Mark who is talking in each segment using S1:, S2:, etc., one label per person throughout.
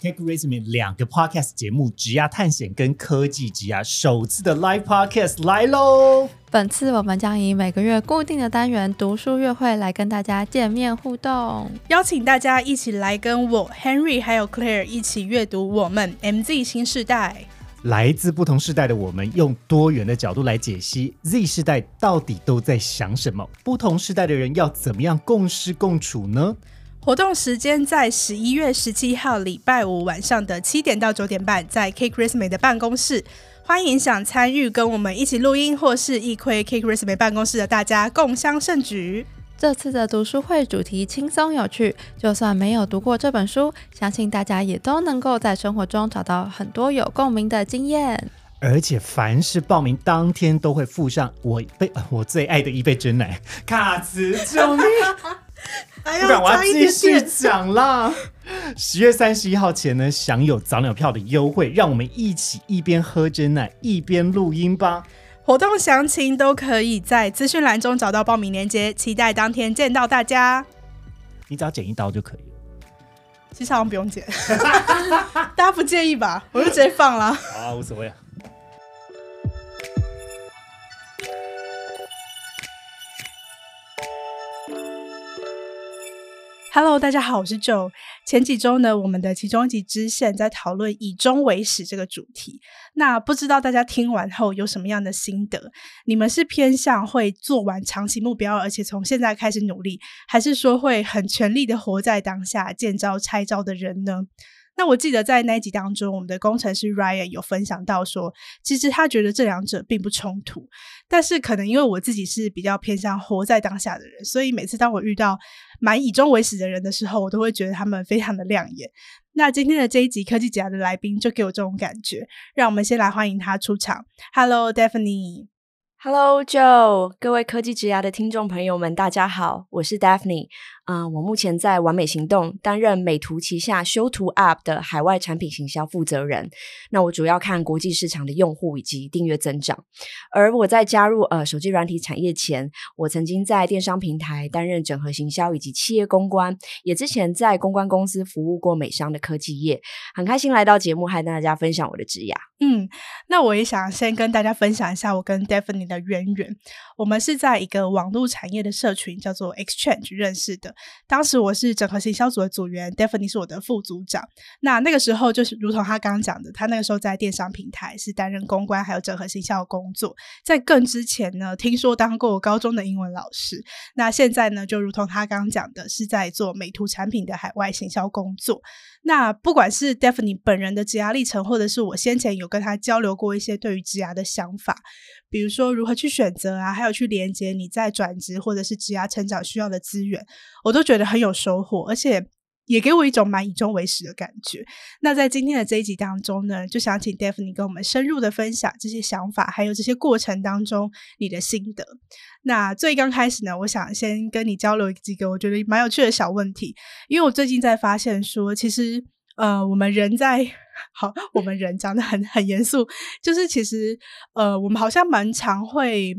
S1: Cake Resume 两个 podcast 节目，职涯探险跟科技职涯首次的 live podcast 来喽！
S2: 本次我们将以每个月固定的单元读书月会来跟大家见面互动，
S3: 邀请大家一起来跟我 Henry 还有 Claire 一起阅读我们 MZ 新世代。
S1: 来自不同世代的我们，用多元的角度来解析 Z 世代到底都在想什么，不同世代的人要怎么样共事共处呢？
S3: 活动时间在十一月十七号礼拜五晚上的七点到九点半，在 Cake Resume 的办公室，欢迎想参与跟我们一起录音或是一窥 Cake Resume 办公室的大家共襄盛举。
S2: 这次的读书会主题轻松有趣，就算没有读过这本书，相信大家也都能够在生活中找到很多有共鸣的经验。
S1: 而且凡是报名当天都会附上我杯我最爱的一杯真奶，卡词救命！不然我要继续讲啦。十月三十一号前呢，享有早鸟票的优惠，让我们一起一边喝珍奶一边录音吧。
S3: 活动详情都可以在资讯栏中找到报名链接，期待当天见到大家。
S1: 你只要剪一刀就可以了。
S3: 其实好像不用剪，大家不介意吧？我就直接放了。
S1: 好啊，无所谓。
S3: Hello，大家好，我是 Joe。前几周呢，我们的其中一集支线在讨论以终为始这个主题。那不知道大家听完后有什么样的心得？你们是偏向会做完长期目标，而且从现在开始努力，还是说会很全力的活在当下，见招拆招的人呢？那我记得在那一集当中，我们的工程师 Ryan 有分享到说，其实他觉得这两者并不冲突，但是可能因为我自己是比较偏向活在当下的人，所以每次当我遇到蛮以终为始的人的时候，我都会觉得他们非常的亮眼。那今天的这一集科技职涯的来宾就给我这种感觉，让我们先来欢迎他出场。Hello Daphne。
S4: Hello Joe，各位科技职涯的听众朋友们，大家好，我是 Daphne。嗯、呃，我目前在完美行动担任美图旗下修图 App 的海外产品行销负责人。那我主要看国际市场的用户以及订阅增长。而我在加入呃手机软体产业前，我曾经在电商平台担任整合行销以及企业公关，也之前在公关公司服务过美商的科技业。很开心来到节目，和大家分享我的职涯。
S3: 嗯，那我也想先跟大家分享一下我跟 Daphne 的渊源。我们是在一个网络产业的社群叫做 Exchange 认识的。当时我是整合行销组的组员，Daphne 是我的副组长。那那个时候就是如同他刚刚讲的，他那个时候在电商平台是担任公关还有整合行销工作。在更之前呢，听说当过高中的英文老师。那现在呢，就如同他刚刚讲的，是在做美图产品的海外行销工作。那不管是 Daphne 本人的职涯历程，或者是我先前有跟他交流过一些对于职涯的想法，比如说如何去选择啊，还有去连接你在转职或者是职涯成长需要的资源，我都觉得很有收获，而且也给我一种蛮以终为始的感觉。那在今天的这一集当中呢，就想请 Daphne 跟我们深入的分享这些想法，还有这些过程当中你的心得。那最刚开始呢，我想先跟你交流几个我觉得蛮有趣的小问题，因为我最近在发现说，其实呃，我们人在 好，我们人讲得很很严肃，就是其实呃，我们好像蛮常会。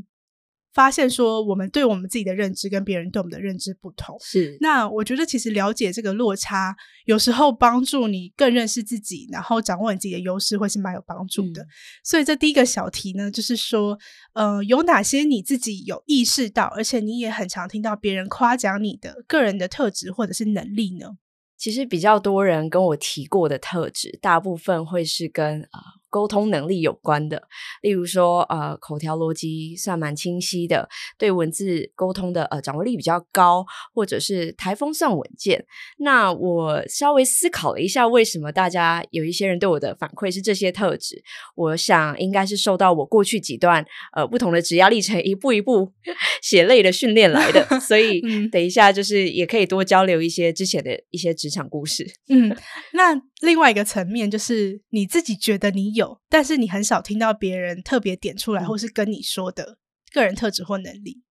S3: 发现说，我们对我们自己的认知跟别人对我们的认知不同。
S4: 是，
S3: 那我觉得其实了解这个落差，有时候帮助你更认识自己，然后掌握你自己的优势，会是蛮有帮助的。嗯。所以这第一个小题呢，就是说，呃，有哪些你自己有意识到，而且你也很常听到别人夸奖你的个人的特质或者是能力呢？
S4: 其实比较多人跟我提过的特质，大部分会是跟啊。呃沟通能力有关的，例如说，呃，口条逻辑算蛮清晰的，对文字沟通的呃掌握力比较高，或者是台风算稳健。那我稍微思考了一下，为什么大家有一些人对我的反馈是这些特质？我想应该是受到我过去几段呃不同的职业历程一步一步 血泪的训练来的。所以 等一下就是也可以多交流一些之前的一些职场故事。
S3: 嗯，那另外一个层面就是你自己觉得你有。但是你很少听到别人特别点出来，或是跟你说的个人特质或能力。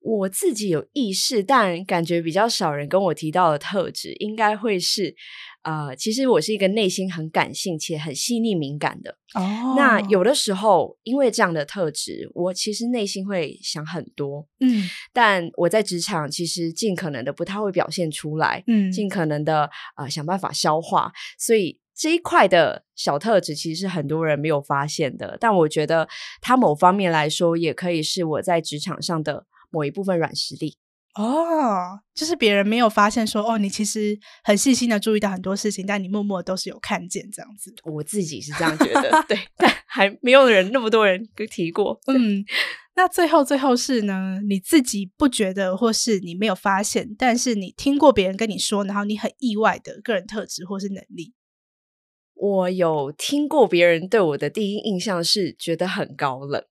S4: 我自己有意识，但感觉比较少人跟我提到的特质，应该会是呃，其实我是一个内心很感性且很细腻敏感的。
S3: 哦，
S4: 那有的时候因为这样的特质，我其实内心会想很多。
S3: 嗯，
S4: 但我在职场其实尽可能的不太会表现出来。
S3: 嗯，
S4: 尽可能的呃想办法消化，所以这一块的小特质其实是很多人没有发现的。但我觉得它某方面来说，也可以是我在职场上的某一部分软实力。
S3: 哦，就是别人没有发现说，哦，你其实很细心的注意到很多事情，但你默默都是有看见这样子。
S4: 我自己是这样觉得，对，但还没有人那么多人提过。
S3: 嗯，那最后最后是呢，你自己不觉得，或是你没有发现，但是你听过别人跟你说，然后你很意外的个人特质或是能力。
S4: 我有听过别人对我的第一印象是觉得很高冷。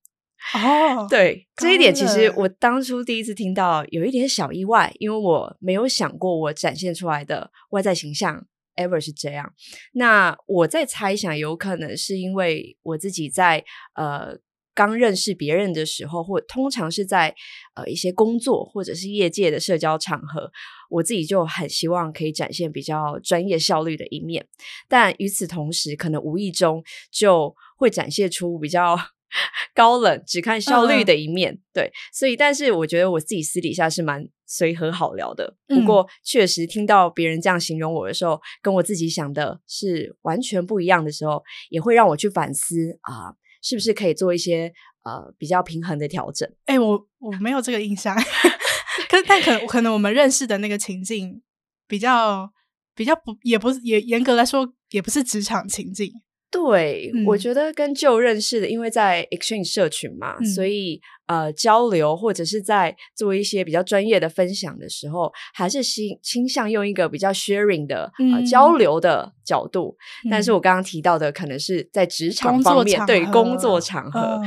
S3: 哦，对，
S4: 这一点，其实我当初第一次听到有一点小意外，因为我没有想过我展现出来的外在形象 ever 是这样。那我在猜想，有可能是因为我自己在呃刚认识别人的时候，或通常是在呃一些工作或者是业界的社交场合，我自己就很希望可以展现比较专业效率的一面，但与此同时，可能无意中就会展现出比较。高冷，只看效率的一面，嗯、对，所以，但是我觉得我自己私底下是蛮随和好聊的。不过，确实听到别人这样形容我的时候，跟我自己想的是完全不一样的时候，也会让我去反思啊、呃，是不是可以做一些呃比较平衡的调整？
S3: 哎、欸，我我没有这个印象，可是但可能可能我们认识的那个情境比较比较不，也不是也严格来说也不是职场情境。
S4: 对，嗯、我觉得跟旧认识的，因为在 Exchange 社群嘛，嗯、所以呃交流或者是在做一些比较专业的分享的时候，还是倾倾向用一个比较 sharing 的、嗯呃、交流的角度。嗯、但是我刚刚提到的，可能是在职场方面，工对工作场合。哦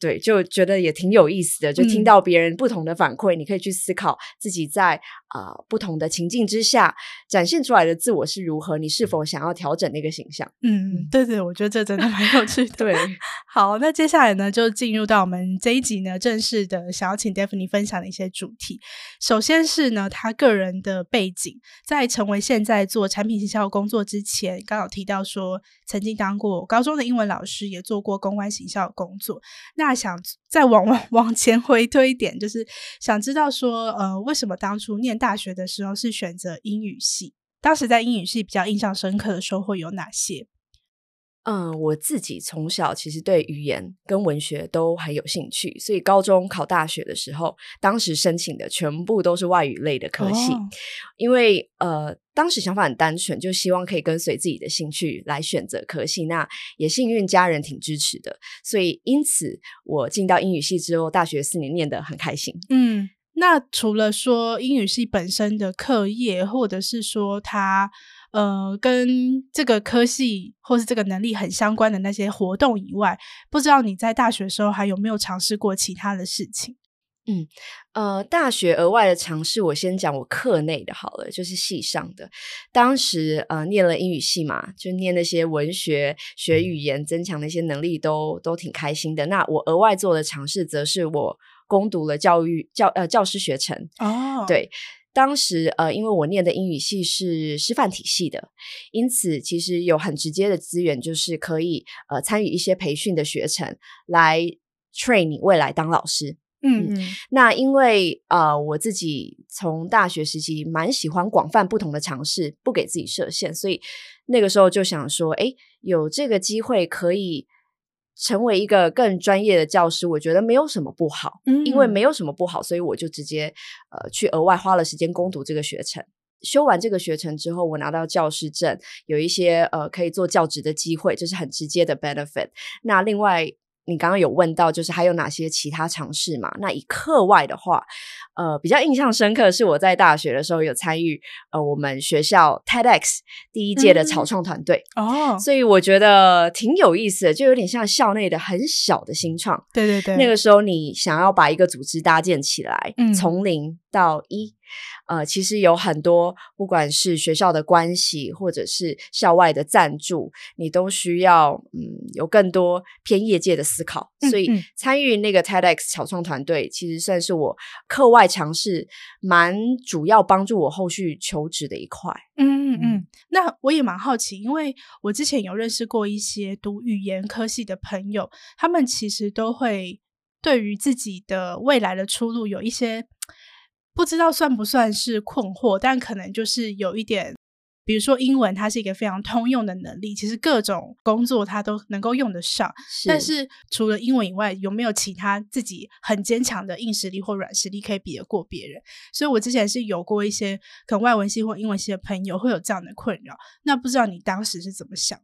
S4: 对，就觉得也挺有意思的，就听到别人不同的反馈，嗯、你可以去思考自己在啊、呃、不同的情境之下展现出来的自我是如何，你是否想要调整那个形象？
S3: 嗯，对对，我觉得这真的蛮有趣的。
S4: 对，
S3: 好，那接下来呢，就进入到我们这一集呢正式的想要请 Daphne 分享的一些主题。首先是呢，他个人的背景，在成为现在做产品行销工作之前，刚好提到说曾经当过高中的英文老师，也做过公关行销工作。那那想再往往 往前回推一点，就是想知道说，呃，为什么当初念大学的时候是选择英语系？当时在英语系比较印象深刻的收获有哪些？
S4: 嗯，我自己从小其实对语言跟文学都很有兴趣，所以高中考大学的时候，当时申请的全部都是外语类的科系，哦、因为呃，当时想法很单纯，就希望可以跟随自己的兴趣来选择科系。那也幸运家人挺支持的，所以因此我进到英语系之后，大学四年念得很开心。
S3: 嗯，那除了说英语系本身的课业，或者是说它。呃，跟这个科系或是这个能力很相关的那些活动以外，不知道你在大学的时候还有没有尝试过其他的事情？
S4: 嗯，呃，大学额外的尝试，我先讲我课内的好了，就是系上的。当时呃，念了英语系嘛，就念那些文学、学语言、增强那些能力都，都都挺开心的。那我额外做的尝试，则是我攻读了教育教呃教师学程哦，对。当时呃，因为我念的英语系是师范体系的，因此其实有很直接的资源，就是可以呃参与一些培训的学程来 train 你未来当老师。嗯，嗯，那因为呃我自己从大学时期蛮喜欢广泛不同的尝试，不给自己设限，所以那个时候就想说，哎，有这个机会可以。成为一个更专业的教师，我觉得没有什么不好，嗯，因为没有什么不好，所以我就直接呃去额外花了时间攻读这个学程。修完这个学程之后，我拿到教师证，有一些呃可以做教职的机会，这是很直接的 benefit。那另外。你刚刚有问到，就是还有哪些其他尝试嘛？那以课外的话，呃，比较印象深刻是我在大学的时候有参与呃我们学校 TEDx 第一届的草创团队哦，所以我觉得挺有意思的，就有点像校内的很小的新创。
S3: 对对对，
S4: 那个时候你想要把一个组织搭建起来，嗯，从零到一，呃，其实有很多，不管是学校的关系，或者是校外的赞助，你都需要嗯有更多偏业界的思考。
S3: 嗯、
S4: 所以参与那个 TEDx 草创团队，其实算是我课外尝试蛮主要帮助我后续求职的一块。
S3: 嗯嗯嗯。那我也蛮好奇，因为我之前有认识过一些读语言科系的朋友，他们其实都会对于自己的未来的出路有一些。不知道算不算是困惑，但可能就是有一点，比如说英文，它是一个非常通用的能力，其实各种工作它都能够用得上。是。但是除了英文以外，有没有其他自己很坚强的硬实力或软实力可以比得过别人？所以我之前是有过一些可能外文系或英文系的朋友会有这样的困扰。那不知道你当时是怎么想？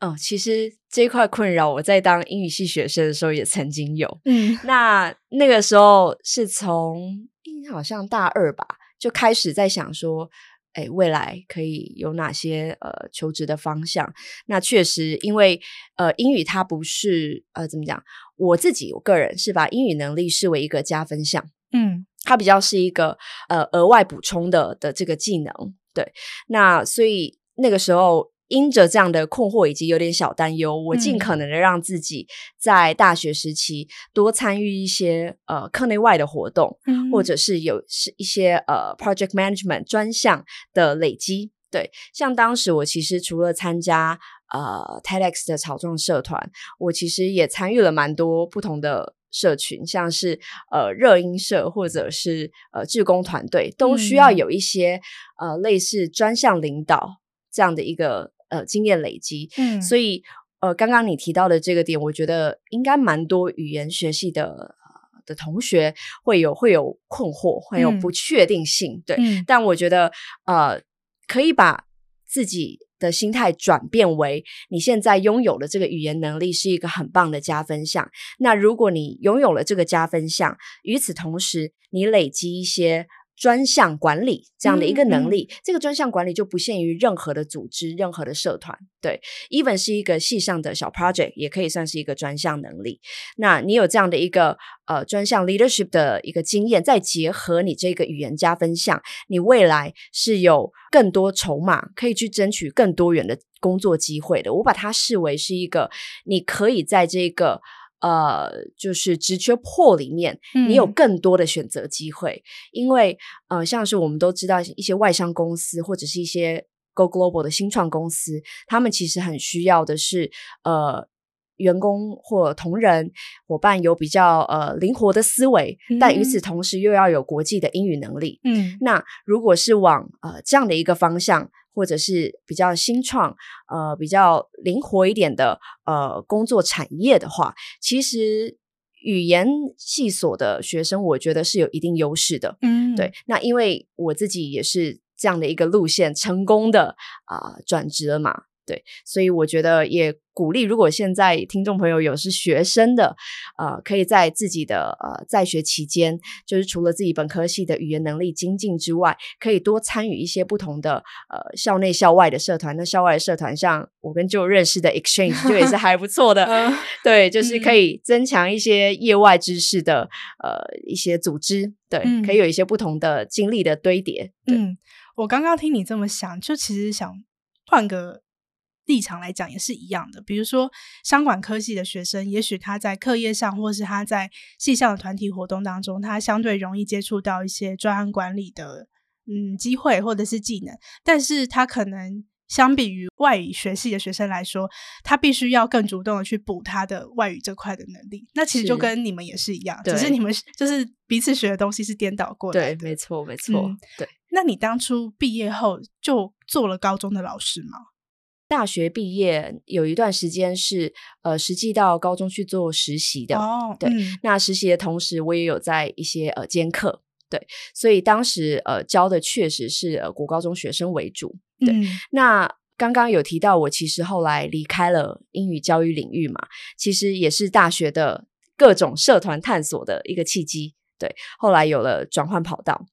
S4: 哦，其实这一块困扰我在当英语系学生的时候也曾经有。嗯，那那个时候是从。好像大二吧，就开始在想说，哎，未来可以有哪些呃求职的方向？那确实，因为呃英语它不是呃怎么讲，我自己我个人是把英语能力视为一个加分项，嗯，它比较是一个呃额外补充的的这个技能，对。那所以那个时候。因着这样的困惑以及有点小担忧，我尽可能的让自己在大学时期多参与一些呃课内外的活动，嗯、或者是有是一些呃 project management 专项的累积。对，像当时我其实除了参加呃 TEDx 的草创社团，我其实也参与了蛮多不同的社群，像是呃热音社或者是呃志工团队，都需要有一些、嗯、呃类似专项领导这样的一个。呃，经验累积，嗯，所以呃，刚刚你提到的这个点，我觉得应该蛮多语言学系的、呃、的同学会有会有困惑，会有不确定性，嗯、对。嗯、但我觉得呃，可以把自己的心态转变为，你现在拥有的这个语言能力是一个很棒的加分项。那如果你拥有了这个加分项，与此同时，你累积一些。专项管理这样的一个能力，嗯嗯、这个专项管理就不限于任何的组织、任何的社团，对，even 是一个系上的小 project 也可以算是一个专项能力。那你有这样的一个呃专项 leadership 的一个经验，再结合你这个语言加分项，你未来是有更多筹码可以去争取更多元的工作机会的。我把它视为是一个你可以在这个。呃，就是职缺 pool 里面，你有更多的选择机会，嗯、因为呃，像是我们都知道一些外商公司或者是一些 Go Global 的新创公司，他们其实很需要的是呃员工或同仁伙伴有比较呃灵活的思维，嗯、但与此同时又要有国际的英语能力。嗯，那如果是往呃这样的一个方向。或者是比较新创，呃，比较灵活一点的呃工作产业的话，其实语言系所的学生，我觉得是有一定优势的。嗯，对。那因为我自己也是这样的一个路线成功的啊、呃、转职了嘛。对，所以我觉得也鼓励，如果现在听众朋友有是学生的，呃，可以在自己的呃在学期间，就是除了自己本科系的语言能力精进之外，可以多参与一些不同的呃校内校外的社团。那校外的社团，像我跟就认识的 exchange 就也是还不错的，对，就是可以增强一些业外知识的呃一些组织，对，可以有一些不同的经历的堆叠。对。
S3: 嗯，我刚刚听你这么想，就其实想换个。立场来讲也是一样的，比如说商管科系的学生，也许他在课业上，或是他在系上的团体活动当中，他相对容易接触到一些专案管理的嗯机会或者是技能，但是他可能相比于外语学系的学生来说，他必须要更主动的去补他的外语这块的能力。那其实就跟你们也是一样，是只是你们就是彼此学的东西是颠倒过来的。
S4: 对，没错，没错。嗯、对。
S3: 那你当初毕业后就做了高中的老师吗？
S4: 大学毕业有一段时间是呃，实际到高中去做实习的。哦，对，嗯、那实习的同时，我也有在一些呃兼课。对，所以当时呃教的确实是呃国高中学生为主。对，嗯、那刚刚有提到我其实后来离开了英语教育领域嘛，其实也是大学的各种社团探索的一个契机。对，后来有了转换跑道。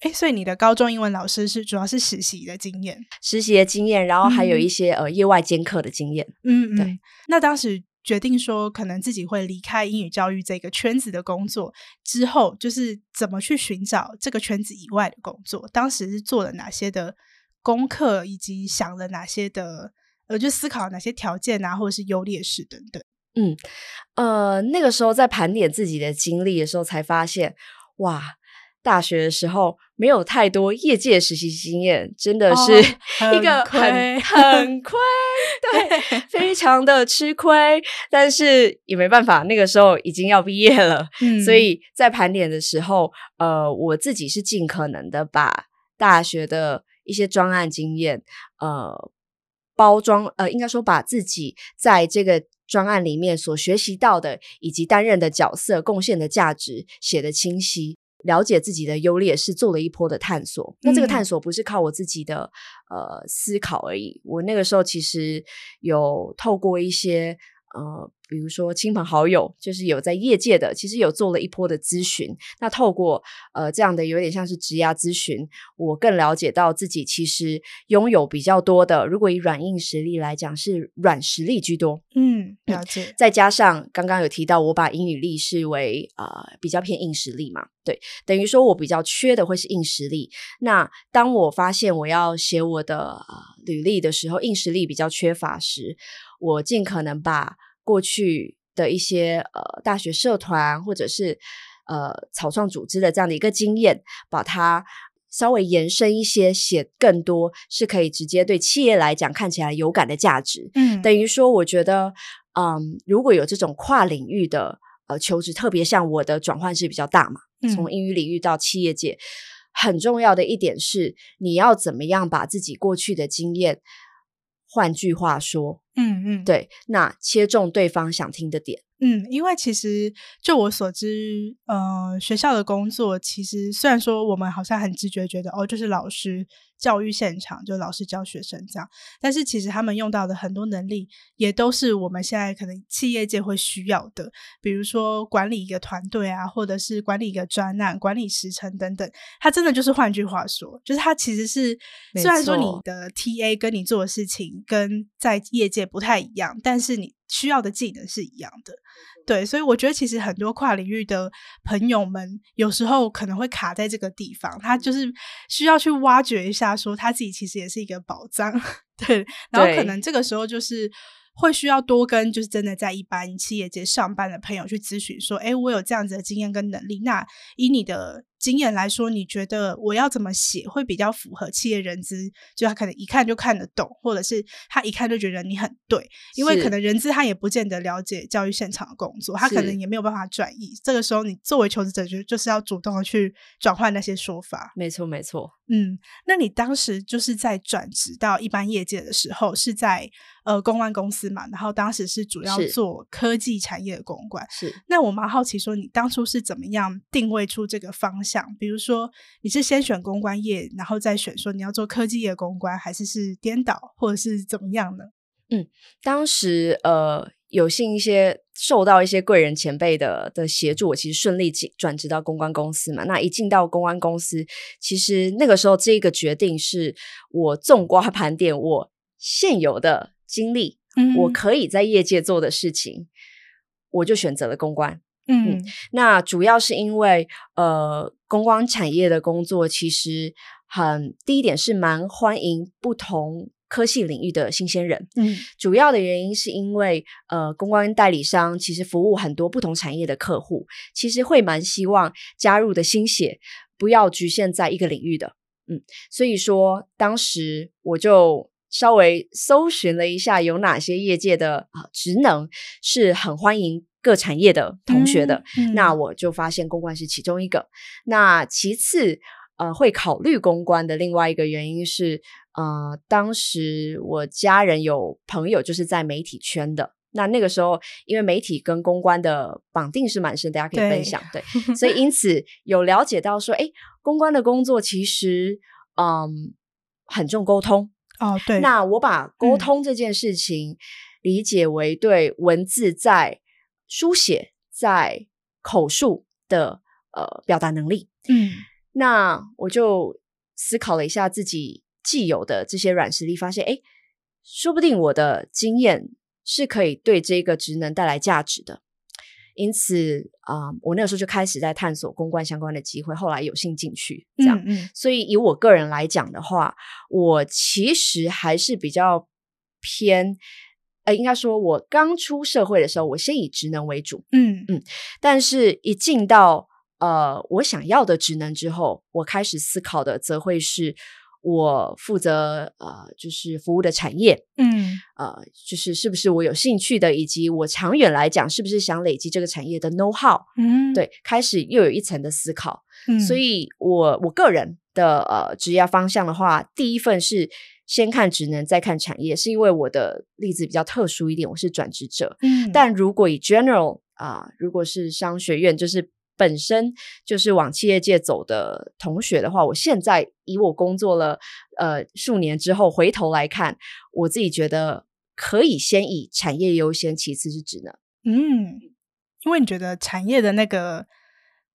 S3: 哎，所以你的高中英文老师是主要是实习的经验，
S4: 实习的经验，然后还有一些、嗯、呃业外兼课的经验。
S3: 嗯，对。那当时决定说可能自己会离开英语教育这个圈子的工作之后，就是怎么去寻找这个圈子以外的工作？当时是做了哪些的功课，以及想了哪些的呃，就思考哪些条件啊，或者是优劣势等等。
S4: 嗯，呃，那个时候在盘点自己的经历的时候，才发现哇。大学的时候没有太多业界实习经验，真的是 一个很、哦、很亏，对，非常的吃亏。但是也没办法，那个时候已经要毕业了，嗯、所以在盘点的时候，呃，我自己是尽可能的把大学的一些专案经验，呃，包装，呃，应该说把自己在这个专案里面所学习到的，以及担任的角色、贡献的价值写得清晰。了解自己的优劣是做了一波的探索，那这个探索不是靠我自己的呃思考而已，我那个时候其实有透过一些。呃，比如说亲朋好友，就是有在业界的，其实有做了一波的咨询。那透过呃这样的有点像是职涯咨询，我更了解到自己其实拥有比较多的。如果以软硬实力来讲，是软实力居多。
S3: 嗯，了解。
S4: 再加上刚刚有提到，我把英语力视为呃比较偏硬实力嘛，对，等于说我比较缺的会是硬实力。那当我发现我要写我的呃履历的时候，硬实力比较缺乏时，我尽可能把过去的一些呃大学社团或者是呃草创组织的这样的一个经验，把它稍微延伸一些，写更多是可以直接对企业来讲看起来有感的价值。嗯，等于说，我觉得，嗯，如果有这种跨领域的呃求职，特别像我的转换是比较大嘛，从英语领域到企业界，嗯，很重要的一点是，你要怎么样把自己过去的经验。换句话说，嗯嗯，对，那切中对方想听的点。
S3: 嗯，因为其实就我所知，呃，学校的工作其实虽然说我们好像很直觉觉得哦，就是老师教育现场，就老师教学生这样，但是其实他们用到的很多能力也都是我们现在可能企业界会需要的，比如说管理一个团队啊，或者是管理一个专案、管理时程等等。他真的就是换句话说，就是他其实是虽然说你的 TA 跟你做的事情跟在业界不太一样，但是你。需要的技能是一样的，对，所以我觉得其实很多跨领域的朋友们有时候可能会卡在这个地方，他就是需要去挖掘一下，说他自己其实也是一个宝藏，对，然后可能这个时候就是。会需要多跟就是真的在一般企业界上班的朋友去咨询，说，诶，我有这样子的经验跟能力，那以你的经验来说，你觉得我要怎么写会比较符合企业人资？就他可能一看就看得懂，或者是他一看就觉得你很对，因为可能人资他也不见得了解教育现场的工作，他可能也没有办法转移。这个时候，你作为求职者，就就是要主动的去转换那些说法。
S4: 没错，没错。
S3: 嗯，那你当时就是在转职到一般业界的时候，是在呃公关公司嘛？然后当时是主要做科技产业的公关。
S4: 是。
S3: 那我蛮好奇，说你当初是怎么样定位出这个方向？比如说，你是先选公关业，然后再选说你要做科技业公关，还是是颠倒，或者是怎么样呢？
S4: 嗯，当时呃。有幸一些受到一些贵人前辈的的协助，我其实顺利进转职到公关公司嘛。那一进到公关公司，其实那个时候这个决定是我纵瓜 盘点我现有的经历，嗯，我可以在业界做的事情，我就选择了公关。嗯，嗯，那主要是因为呃，公关产业的工作其实很第一点是蛮欢迎不同。科系领域的新鲜人，嗯，主要的原因是因为，呃，公关代理商其实服务很多不同产业的客户，其实会蛮希望加入的新血不要局限在一个领域的，嗯，所以说当时我就稍微搜寻了一下有哪些业界的啊职能是很欢迎各产业的同学的，嗯嗯，那我就发现公关是其中一个，那其次。呃，会考虑公关的另外一个原因是，呃，当时我家人有朋友就是在媒体圈的，那那个时候因为媒体跟公关的绑定是蛮深，大家可以分享，对，对所以因 此有了解到说，诶，公关的工作其实，嗯，很重沟通
S3: 哦，对，
S4: 那我把沟通这件事情理解为对文字在书写在口述的呃表达能力，嗯。那我就思考了一下自己既有的这些软实力，发现，诶，说不定我的经验是可以对这个职能带来价值的。因此啊、呃，我那个时候就开始在探索公关相关的机会，后来有幸进去，这样。
S3: 嗯嗯、
S4: 所以以我个人来讲的话，我其实还是比较偏，呃，应该说，我刚出社会的时候，我先以职能为主，
S3: 嗯
S4: 嗯，但是一进到呃我想要的职能之后，我开始思考的则会是。我负责呃，就是服务的产业，
S3: 嗯，
S4: 呃，就是是不是我有兴趣的，以及我长远来讲是不是想累积这个产业的 know how，
S3: 嗯，
S4: 对，开始又有一层的思考。
S3: 嗯，
S4: 所以我我个人的呃职业方向的话，第一份是先看职能，再看产业，是因为我的例子比较特殊一点，我是转职者。
S3: 嗯，
S4: 但如果以 general 啊、呃，如果是商学院，就是。本身就是往企业界走的同学的话，我现在以我工作了呃数年之后回头来看，我自己觉得可以先以产业优先，其次是职能。
S3: 嗯，因为你觉得产业的那个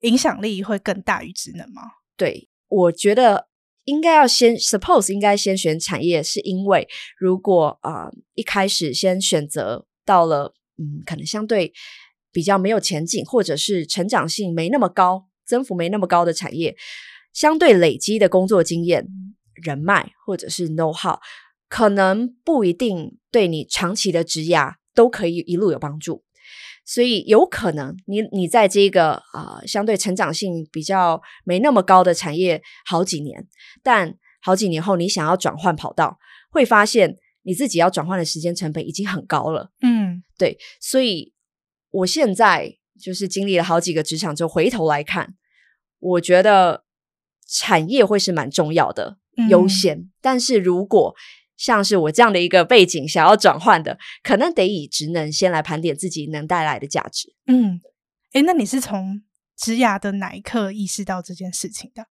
S3: 影响力会更大于职能吗？
S4: 对，我觉得应该要先 suppose 应该先选产业，是因为如果啊、呃、一开始先选择到了嗯可能相对。比较没有前景，或者是成长性没那么高、增幅没那么高的产业，相对累积的工作经验、人脉或者是 know how，可能不一定对你长期的职涯都可以一路有帮助。所以有可能你你在这个啊、呃、相对成长性比较没那么高的产业好几年，但好几年后你想要转换跑道，会发现你自己要转换的时间成本已经很高了。
S3: 嗯，
S4: 对，所以。我现在就是经历了好几个职场之后，回头来看，我觉得产业会是蛮重要的优先。嗯、但是如果像是我这样的一个背景想要转换的，可能得以职能先来盘点自己能带来的价值。
S3: 嗯，诶，那你是从职涯的哪一刻意识到这件事情的？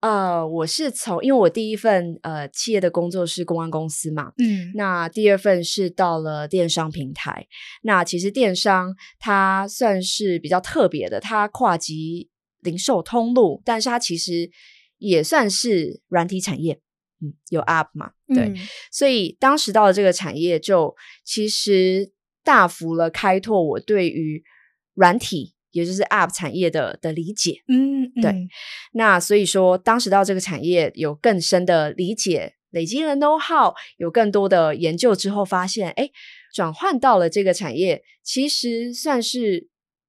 S4: 呃，我是从，因为我第一份呃企业的工作是公安公司嘛，
S3: 嗯，
S4: 那第二份是到了电商平台。那其实电商它算是比较特别的，它跨级零售通路，但是它其实也算是软体产业，嗯，有 App 嘛，对，
S3: 嗯、
S4: 所以当时到了这个产业，就其实大幅了开拓我对于软体。也就是 App 产业的的理解，
S3: 嗯，嗯
S4: 对。那所以说，当时到这个产业有更深的理解，累积了 know how，有更多的研究之后，发现，哎，转换到了这个产业，其实算是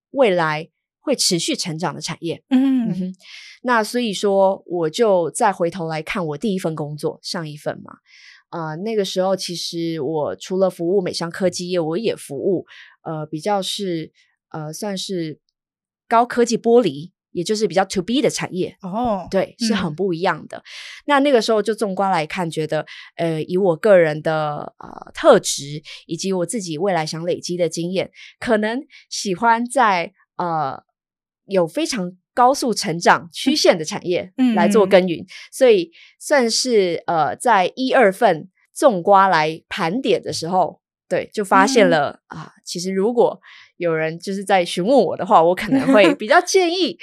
S4: 未来会持续成长的产业。
S3: 嗯，
S4: 嗯哼。那所以说，我就再回头来看我第一份工作，上一份嘛，啊、呃，那个时候其实我除了服务美商科技业，我也服务，呃，比较是，呃，算是。高科技玻璃，也就是比较 to B 的产业
S3: 哦，
S4: 对，是很不一样的。嗯、那那个时候就纵观来看，觉得呃，以我个人的呃特质，以及我自己未来想累积的经验，可能喜欢在呃有非常高速成长曲线的产业来做耕耘，嗯、所以算是呃在一二份种瓜来盘点的时候，对，就发现了啊、其实如果。有人就是在询问我的话，我可能会 比较建议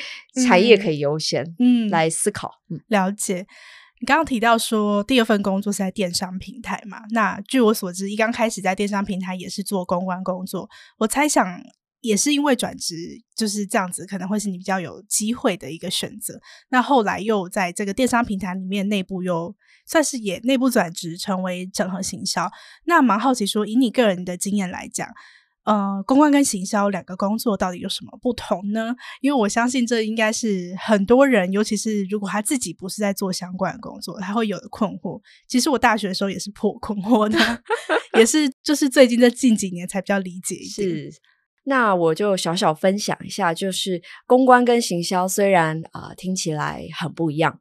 S4: 产业可以优先，嗯，来思考。嗯，
S3: 了解。你刚刚提到说第二份工作是在电商平台嘛？那据我所知，一刚开始在电商平台也是做公关工作。我猜想也是因为转职就是这样子，可能会是你比较有机会的一个选择。那后来又在这个电商平台里面内部又算是也内部转职成为整合行销。那蛮好奇说，以你个人的经验来讲。呃，公关跟行销两个工作到底有什么不同呢？因为我相信这应该是很多人，尤其是如果他自己不是在做相关的工作，他会有的困惑。其实我大学的时候也是颇困惑的，也是就是最近这近几年才比较理解一
S4: 点。那我就小小分享一下，就是公关跟行销虽然啊、呃、听起来很不一样，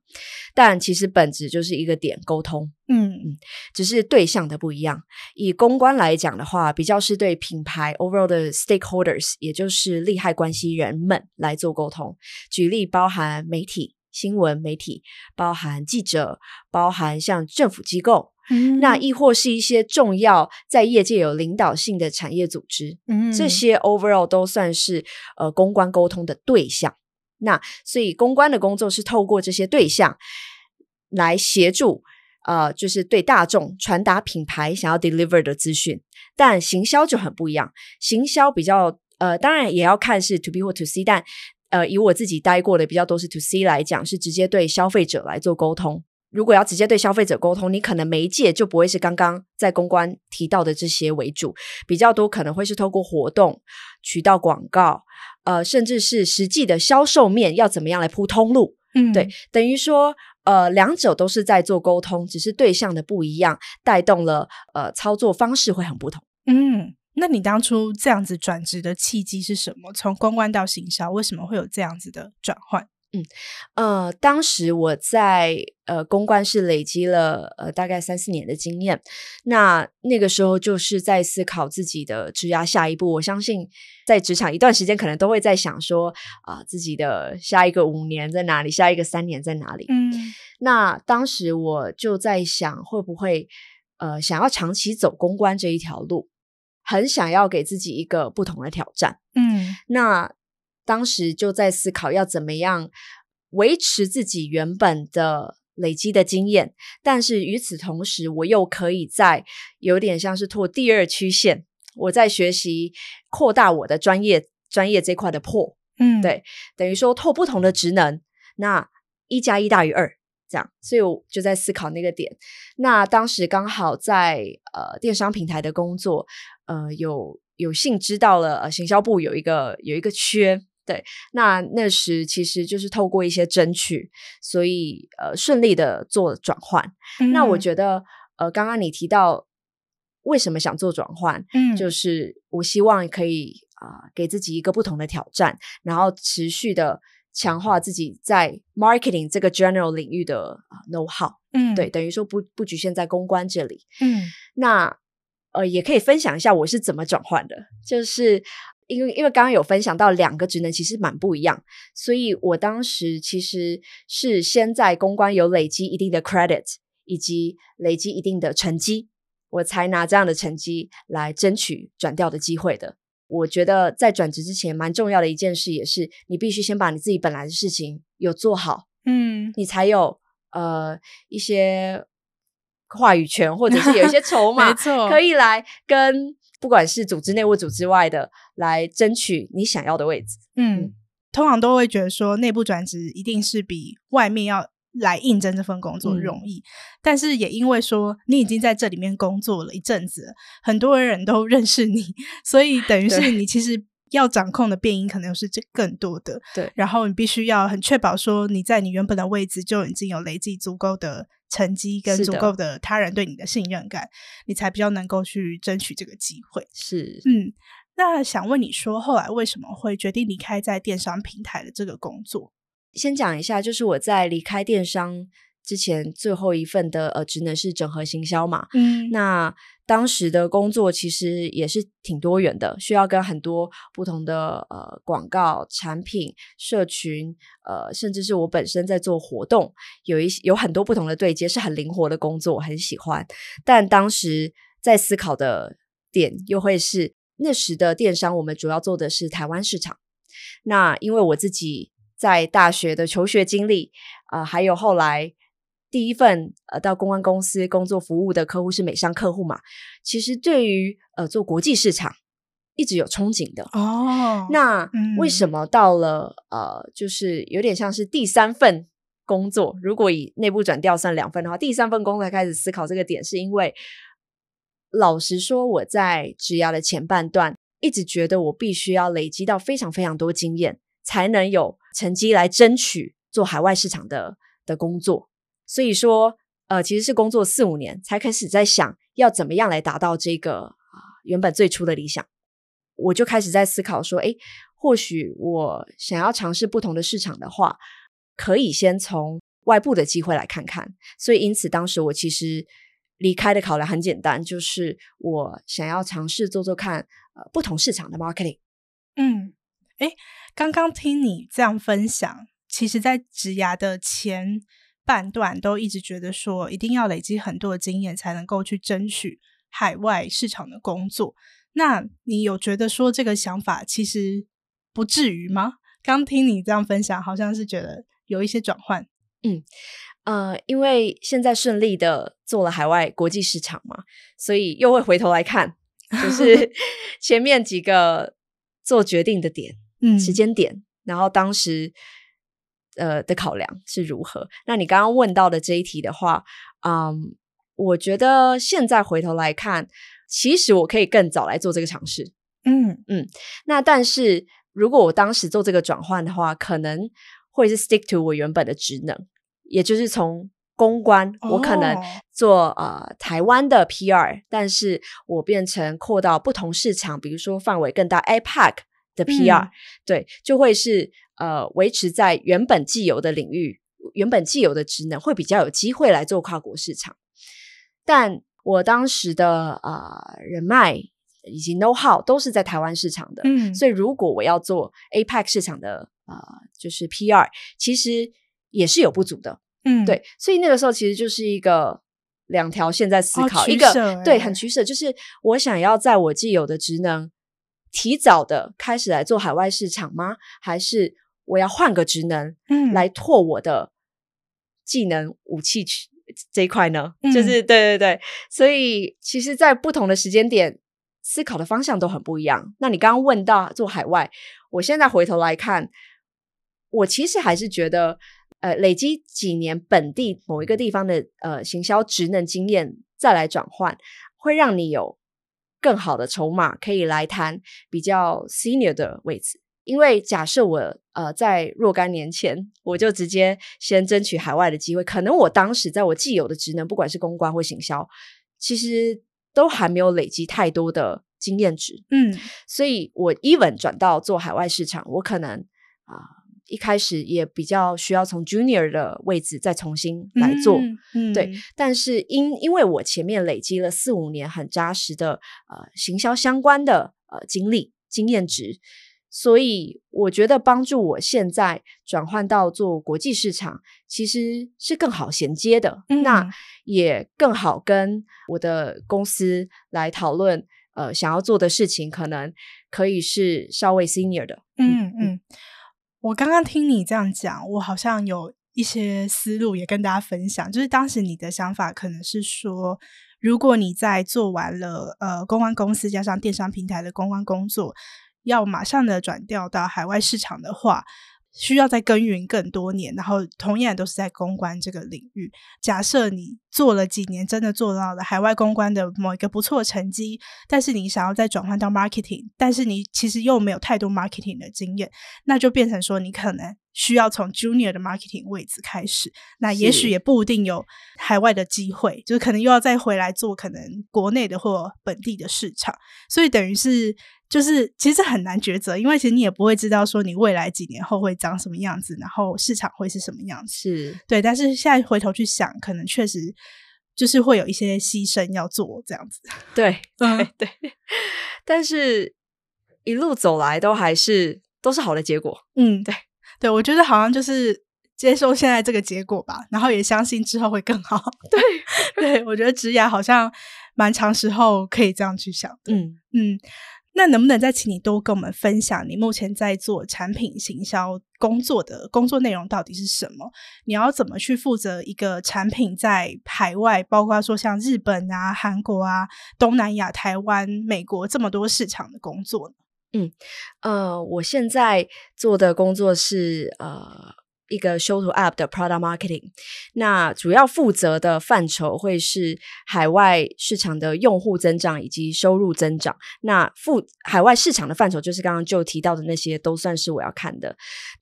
S4: 但其实本质就是一个点沟通，
S3: 嗯
S4: 嗯，只是对象的不一样。以公关来讲的话，比较是对品牌 overall 的 stakeholders，也就是利害关系人们来做沟通。举例包含媒体、新闻媒体，包含记者，包含像政府机构。
S3: 嗯，
S4: 那亦或是一些重要在业界有领导性的产业组织，
S3: 嗯，
S4: 这些 overall 都算是呃公关沟通的对象。那所以公关的工作是透过这些对象来协助呃，就是对大众传达品牌想要 deliver 的资讯。但行销就很不一样，行销比较呃，当然也要看是 to B 或 to C，但呃，以我自己待过的比较多是 to C 来讲，是直接对消费者来做沟通。如果要直接对消费者沟通，你可能媒介就不会是刚刚在公关提到的这些为主，比较多可能会是透过活动、渠道广告，呃，甚至是实际的销售面要怎么样来铺通路。嗯，对，等于说，呃，两者都是在做沟通，只是对象的不一样，带动了呃操作方式会很不同。
S3: 嗯，那你当初这样子转职的契机是什么？从公关到行销，为什么会有这样子的转换？
S4: 嗯，呃，当时我在呃公关是累积了呃大概三四年的经验，那那个时候就是在思考自己的职涯下一步。我相信在职场一段时间，可能都会在想说啊、呃，自己的下一个五年在哪里，下一个三年在哪里。嗯，那当时我就在想，会不会呃想要长期走公关这一条路，很想要给自己一个不同的挑战。嗯，那。当时就在思考要怎么样维持自己原本的累积的经验，但是与此同时，我又可以在有点像是拓第二曲线，我在学习扩大我的专业专业这块的破，嗯，对，等于说拓不同的职能，那一加一大于二，这样，所以我就在思考那个点。那当时刚好在呃电商平台的工作，呃，有有幸知道了呃行销部有一个有一个缺。对，那那时其实就是透过一些争取，所以呃顺利的做转换。嗯、那我觉得呃刚刚你提到为什么想做转换，嗯，就是我希望可以啊、呃、给自己一个不同的挑战，然后持续的强化自己在 marketing 这个 general 领域的 know how。嗯，对，等于说不不局限在公关这里。嗯，那呃也可以分享一下我是怎么转换的，就是。因为因为刚刚有分享到两个职能其实蛮不一样，所以我当时其实是先在公关有累积一定的 credit，以及累积一定的成绩，我才拿这样的成绩来争取转调的机会的。我觉得在转职之前蛮重要的一件事也是，你必须先把你自己本来的事情有做好，嗯，你才有呃一些话语权，或者是有一些筹 码，没错，可以来跟。不管是组织内或组织外的，来争取你想要的位置。
S3: 嗯，通常都会觉得说，内部转职一定是比外面要来应征这份工作容易。嗯、但是也因为说你已经在这里面工作了一阵子，很多人都 认识你，所以等于是你其实要掌控的变因可能是这更多的。对，然后你必须要很确保说你在你原本的位置就已经有累积足够的。成绩跟足够的他人对你的信任感，你才比较能够去争取这个机会。
S4: 是，
S3: 嗯，那想问你说，后来为什么会决定离开在电商平台的这个工作？
S4: 先讲一下，就是我在离开电商。之前最后一份的呃职能是整合行销嘛，嗯，那当时的工作其实也是挺多元的，需要跟很多不同的呃广告、产品、社群，呃，甚至是我本身在做活动，有一有很多不同的对接，是很灵活的工作，我很喜欢。但当时在思考的点又会是那时的电商，我们主要做的是台湾市场。那因为我自己在大学的求学经历，啊、呃，还有后来。第一份呃到公关公司工作服务的客户是美商客户嘛，其实对于呃做国际市场一直有憧憬的哦。那为什么到了、嗯、呃就是有点像是第三份工作，如果以内部转调算两份的话，第三份工作才开始思考这个点，是因为老实说我在职涯的前半段一直觉得我必须要累积到非常非常多经验，才能有成绩来争取做海外市场的的工作。所以说，呃，其实是工作四五年才开始在想要怎么样来达到这个啊、原本最初的理想。我就开始在思考说，诶，或许我想要尝试不同的市场的话，可以先从外部的机会来看看。所以因此，当时我其实离开的考量很简单，就是我想要尝试做做看呃不同市场的 marketing。
S3: 嗯，诶，刚刚听你这样分享，其实在职涯的前。半段都一直觉得说，一定要累积很多的经验才能够去争取海外市场的工作。那你有觉得说这个想法其实不至于吗？刚听你这样分享，好像是觉得有一些转换。
S4: 嗯，呃，因为现在顺利的做了海外国际市场嘛，所以又会回头来看，就 是前面几个做决定的点，嗯，时间点，然后当时呃的考量是如何。那你刚刚问到的这一题的话，嗯，我觉得现在回头来看，其实我可以更早来做这个尝试，嗯嗯。那但是如果我当时做这个转换的话，可能会是 stick to 我原本的职能。也就是从公关，我可能做、oh. 呃台湾的 PR，但是我变成扩到不同市场，比如说范围更大 APAC 的 PR，、嗯、对，就会是呃维持在原本既有的领域，原本既有的职能，会比较有机会来做跨国市场。但我当时的呃人脉以及 know how 都是在台湾市场的，嗯，所以如果我要做 APEC 市场的呃就是 PR，其实。也是有不足的，嗯，对，所以那个时候其实就是一个两条线在思考，哦、一个对很取舍，就是我想要在我既有的职能提早的开始来做海外市场吗？还是我要换个职能，嗯，来拓我的技能武器区这一块呢？嗯、就是对对对，所以其实，在不同的时间点思考的方向都很不一样。那你刚刚问到做海外，我现在回头来看，我其实还是觉得。呃，累积几年本地某一个地方的呃行销职能经验，再来转换，会让你有更好的筹码，可以来谈比较 senior 的位置。因为假设我呃在若干年前，我就直接先争取海外的机会，可能我当时在我既有的职能，不管是公关或行销，其实都还没有累积太多的经验值。嗯，所以我 even 转到做海外市场，我可能啊。呃一开始也比较需要从 junior 的位置再重新来做，嗯嗯、对。但是因因为我前面累积了四五年很扎实的呃行销相关的呃经历经验值，所以我觉得帮助我现在转换到做国际市场其实是更好衔接的，嗯、那也更好跟我的公司来讨论呃想要做的事情，可能可以是稍微 senior 的，嗯嗯。嗯
S3: 我刚刚听你这样讲，我好像有一些思路也跟大家分享。就是当时你的想法可能是说，如果你在做完了呃公关公司加上电商平台的公关工作，要马上的转调到海外市场的话。需要再耕耘更多年，然后同样都是在公关这个领域。假设你做了几年，真的做到了海外公关的某一个不错的成绩，但是你想要再转换到 marketing，但是你其实又没有太多 marketing 的经验，那就变成说你可能需要从 junior 的 marketing 位置开始。那也许也不一定有海外的机会，就是可能又要再回来做可能国内的或本地的市场。所以等于是。就是其实很难抉择，因为其实你也不会知道说你未来几年后会长什么样子，然后市场会是什么样子。是对，但是现在回头去想，可能确实就是会有一些牺牲要做这样子。
S4: 对，对，对。但是一路走来都还是都是好的结果。嗯，对，
S3: 对，我觉得好像就是接受现在这个结果吧，然后也相信之后会更好。对，对，我觉得植牙好像蛮长时候可以这样去想的。嗯嗯。那能不能再请你多跟我们分享你目前在做产品行销工作的工作内容到底是什么？你要怎么去负责一个产品在海外，包括说像日本啊、韩国啊、东南亚、台湾、美国这么多市场的工作呢？
S4: 嗯，呃，我现在做的工作是呃。一个 Show to App 的 Product Marketing，那主要负责的范畴会是海外市场的用户增长以及收入增长。那负海外市场的范畴就是刚刚就提到的那些，都算是我要看的。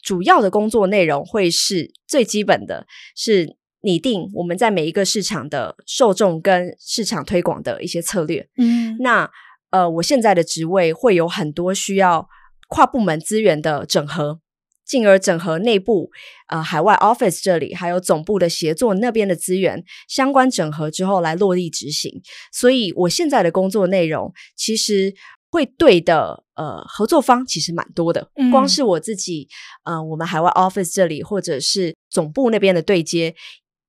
S4: 主要的工作内容会是最基本的，是拟定我们在每一个市场的受众跟市场推广的一些策略。嗯，那呃，我现在的职位会有很多需要跨部门资源的整合。进而整合内部，呃，海外 office 这里还有总部的协作那边的资源，相关整合之后来落地执行。所以我现在的工作内容其实会对的，呃，合作方其实蛮多的。嗯、光是我自己，呃，我们海外 office 这里或者是总部那边的对接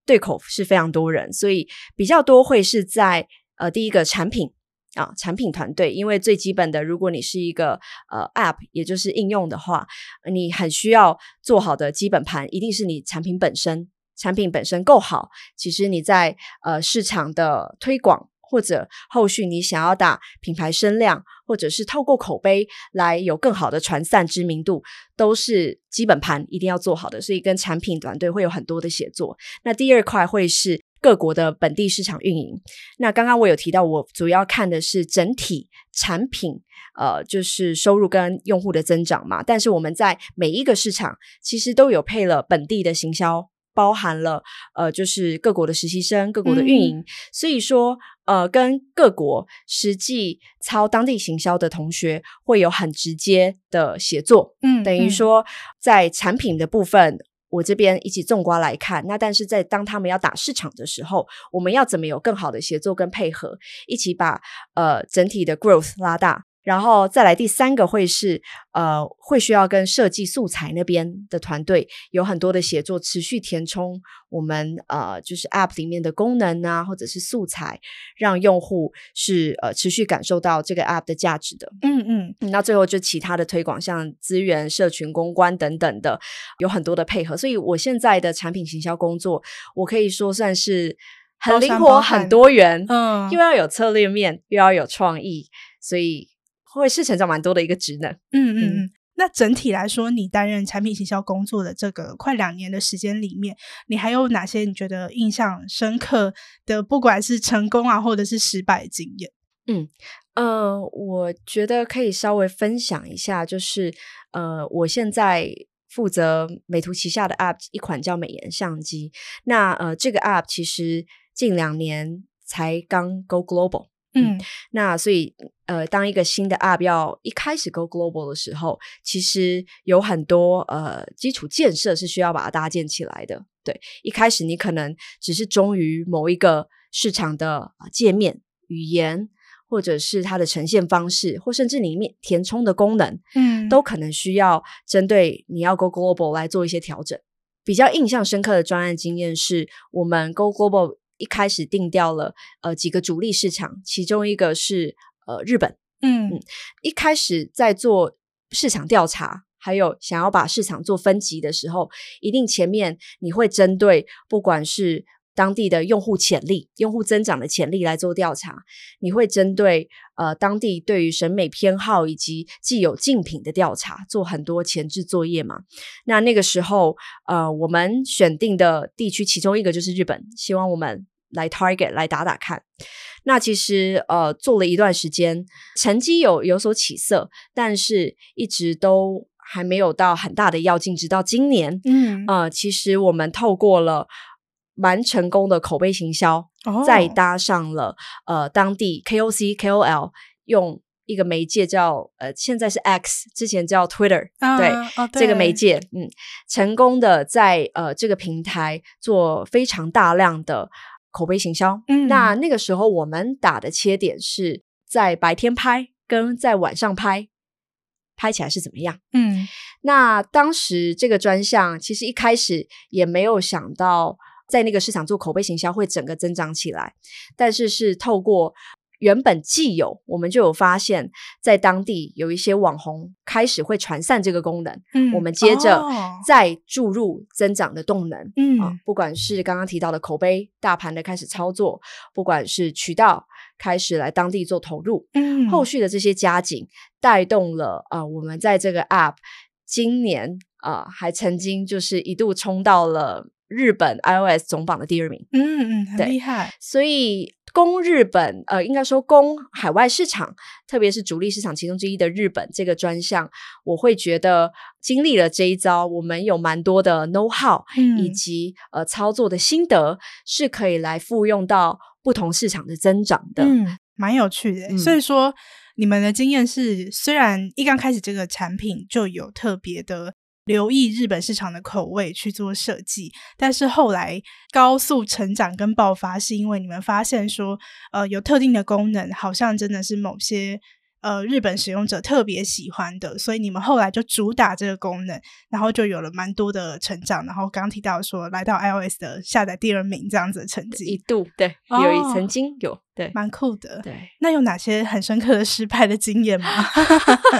S4: 对口是非常多人，所以比较多会是在呃第一个产品。啊，产品团队，因为最基本的，如果你是一个呃 App，也就是应用的话，你很需要做好的基本盘，一定是你产品本身产品本身够好，其实你在呃市场的推广，或者后续你想要打品牌声量，或者是透过口碑来有更好的传散知名度，都是基本盘一定要做好的。所以跟产品团队会有很多的协作。那第二块会是各国的本地市场运营。那刚刚我有提到，我主要看的是整体产品，呃，就是收入跟用户的增长嘛。但是我们在每一个市场其实都有配了本地的行销。包含了呃，就是各国的实习生、各国的运营，嗯、所以说呃，跟各国实际操当地行销的同学会有很直接的协作。嗯，等于说在产品的部分，我这边一起种瓜来看，那但是在当他们要打市场的时候，我们要怎么有更好的协作跟配合，一起把呃整体的 growth 拉大。然后再来第三个会是，呃，会需要跟设计素材那边的团队有很多的协作，持续填充我们呃就是 App 里面的功能啊，或者是素材，让用户是呃持续感受到这个 App 的价值的。嗯嗯，那最后就其他的推广，像资源、社群公关等等的，有很多的配合。所以我现在的产品行销工作，我可以说算是很灵活、很多元，嗯，又要有策略面，又要有创意，所以。会是成长蛮多的一个职能，
S3: 嗯嗯嗯。那整体来说，你担任产品行销工作的这个快两年的时间里面，你还有哪些你觉得印象深刻的，不管是成功啊，或者是失败的经验？
S4: 嗯呃，我觉得可以稍微分享一下，就是呃，我现在负责美图旗下的 App 一款叫美颜相机。那呃，这个 App 其实近两年才刚 Go Global。嗯，那所以呃，当一个新的 App 要一开始 Go Global 的时候，其实有很多呃基础建设是需要把它搭建起来的。对，一开始你可能只是忠于某一个市场的界面、语言，或者是它的呈现方式，或甚至里面填充的功能，嗯，都可能需要针对你要 Go Global 来做一些调整。比较印象深刻的专案经验是我们 Go Global。一开始定掉了呃几个主力市场，其中一个是呃日本，嗯。嗯，一开始在做市场调查，还有想要把市场做分级的时候，一定前面你会针对不管是当地的用户潜力、用户增长的潜力来做调查，你会针对呃当地对于审美偏好以及既有竞品的调查，做很多前置作业嘛。那那个时候呃我们选定的地区其中一个就是日本，希望我们来 target 来打打看。那其实呃做了一段时间，成绩有有所起色，但是一直都还没有到很大的要进，直到今年，嗯呃其实我们透过了。蛮成功的口碑行销，oh. 再搭上了呃当地 KOC KOL 用一个媒介叫呃现在是 X，之前叫 Twitter，、uh, 对，oh, 对这个媒介，嗯，成功的在呃这个平台做非常大量的口碑行销。嗯，那那个时候我们打的切点是在白天拍跟在晚上拍，拍起来是怎么样？嗯，那当时这个专项其实一开始也没有想到。在那个市场做口碑行销会整个增长起来，但是是透过原本既有，我们就有发现，在当地有一些网红开始会传散这个功能，嗯，我们接着再注入增长的动能，嗯啊，不管是刚刚提到的口碑大盘的开始操作，不管是渠道开始来当地做投入，嗯，后续的这些加紧带动了啊，呃，我们在这个 App 今年啊，呃，还曾经就是一度冲到了。日本 iOS 总榜的第二名，
S3: 嗯嗯，很厉害。
S4: 所以攻日本，呃，应该说攻海外市场，特别是主力市场其中之一的日本这个专项，我会觉得经历了这一招，我们有蛮多的 know how，嗯，以及呃操作的心得，是可以来复用到不同市场的增长的，
S3: 嗯，蛮有趣的。嗯，所以说，你们的经验是，虽然一刚开始这个产品就有特别的。留意日本市场的口味去做设计，但是后来高速成长跟爆发，是因为你们发现说，呃，有特定的功能，好像真的是某些呃日本使用者特别喜欢的，所以你们后来就主打这个功能，然后就有了蛮多的成长。然后刚刚提到说，来到 iOS 的下载第二名这样子的成绩，
S4: 一度对，有一、哦、曾经有对，
S3: 蛮酷的。
S4: 对，
S3: 那有哪些很深刻的失败的经验吗？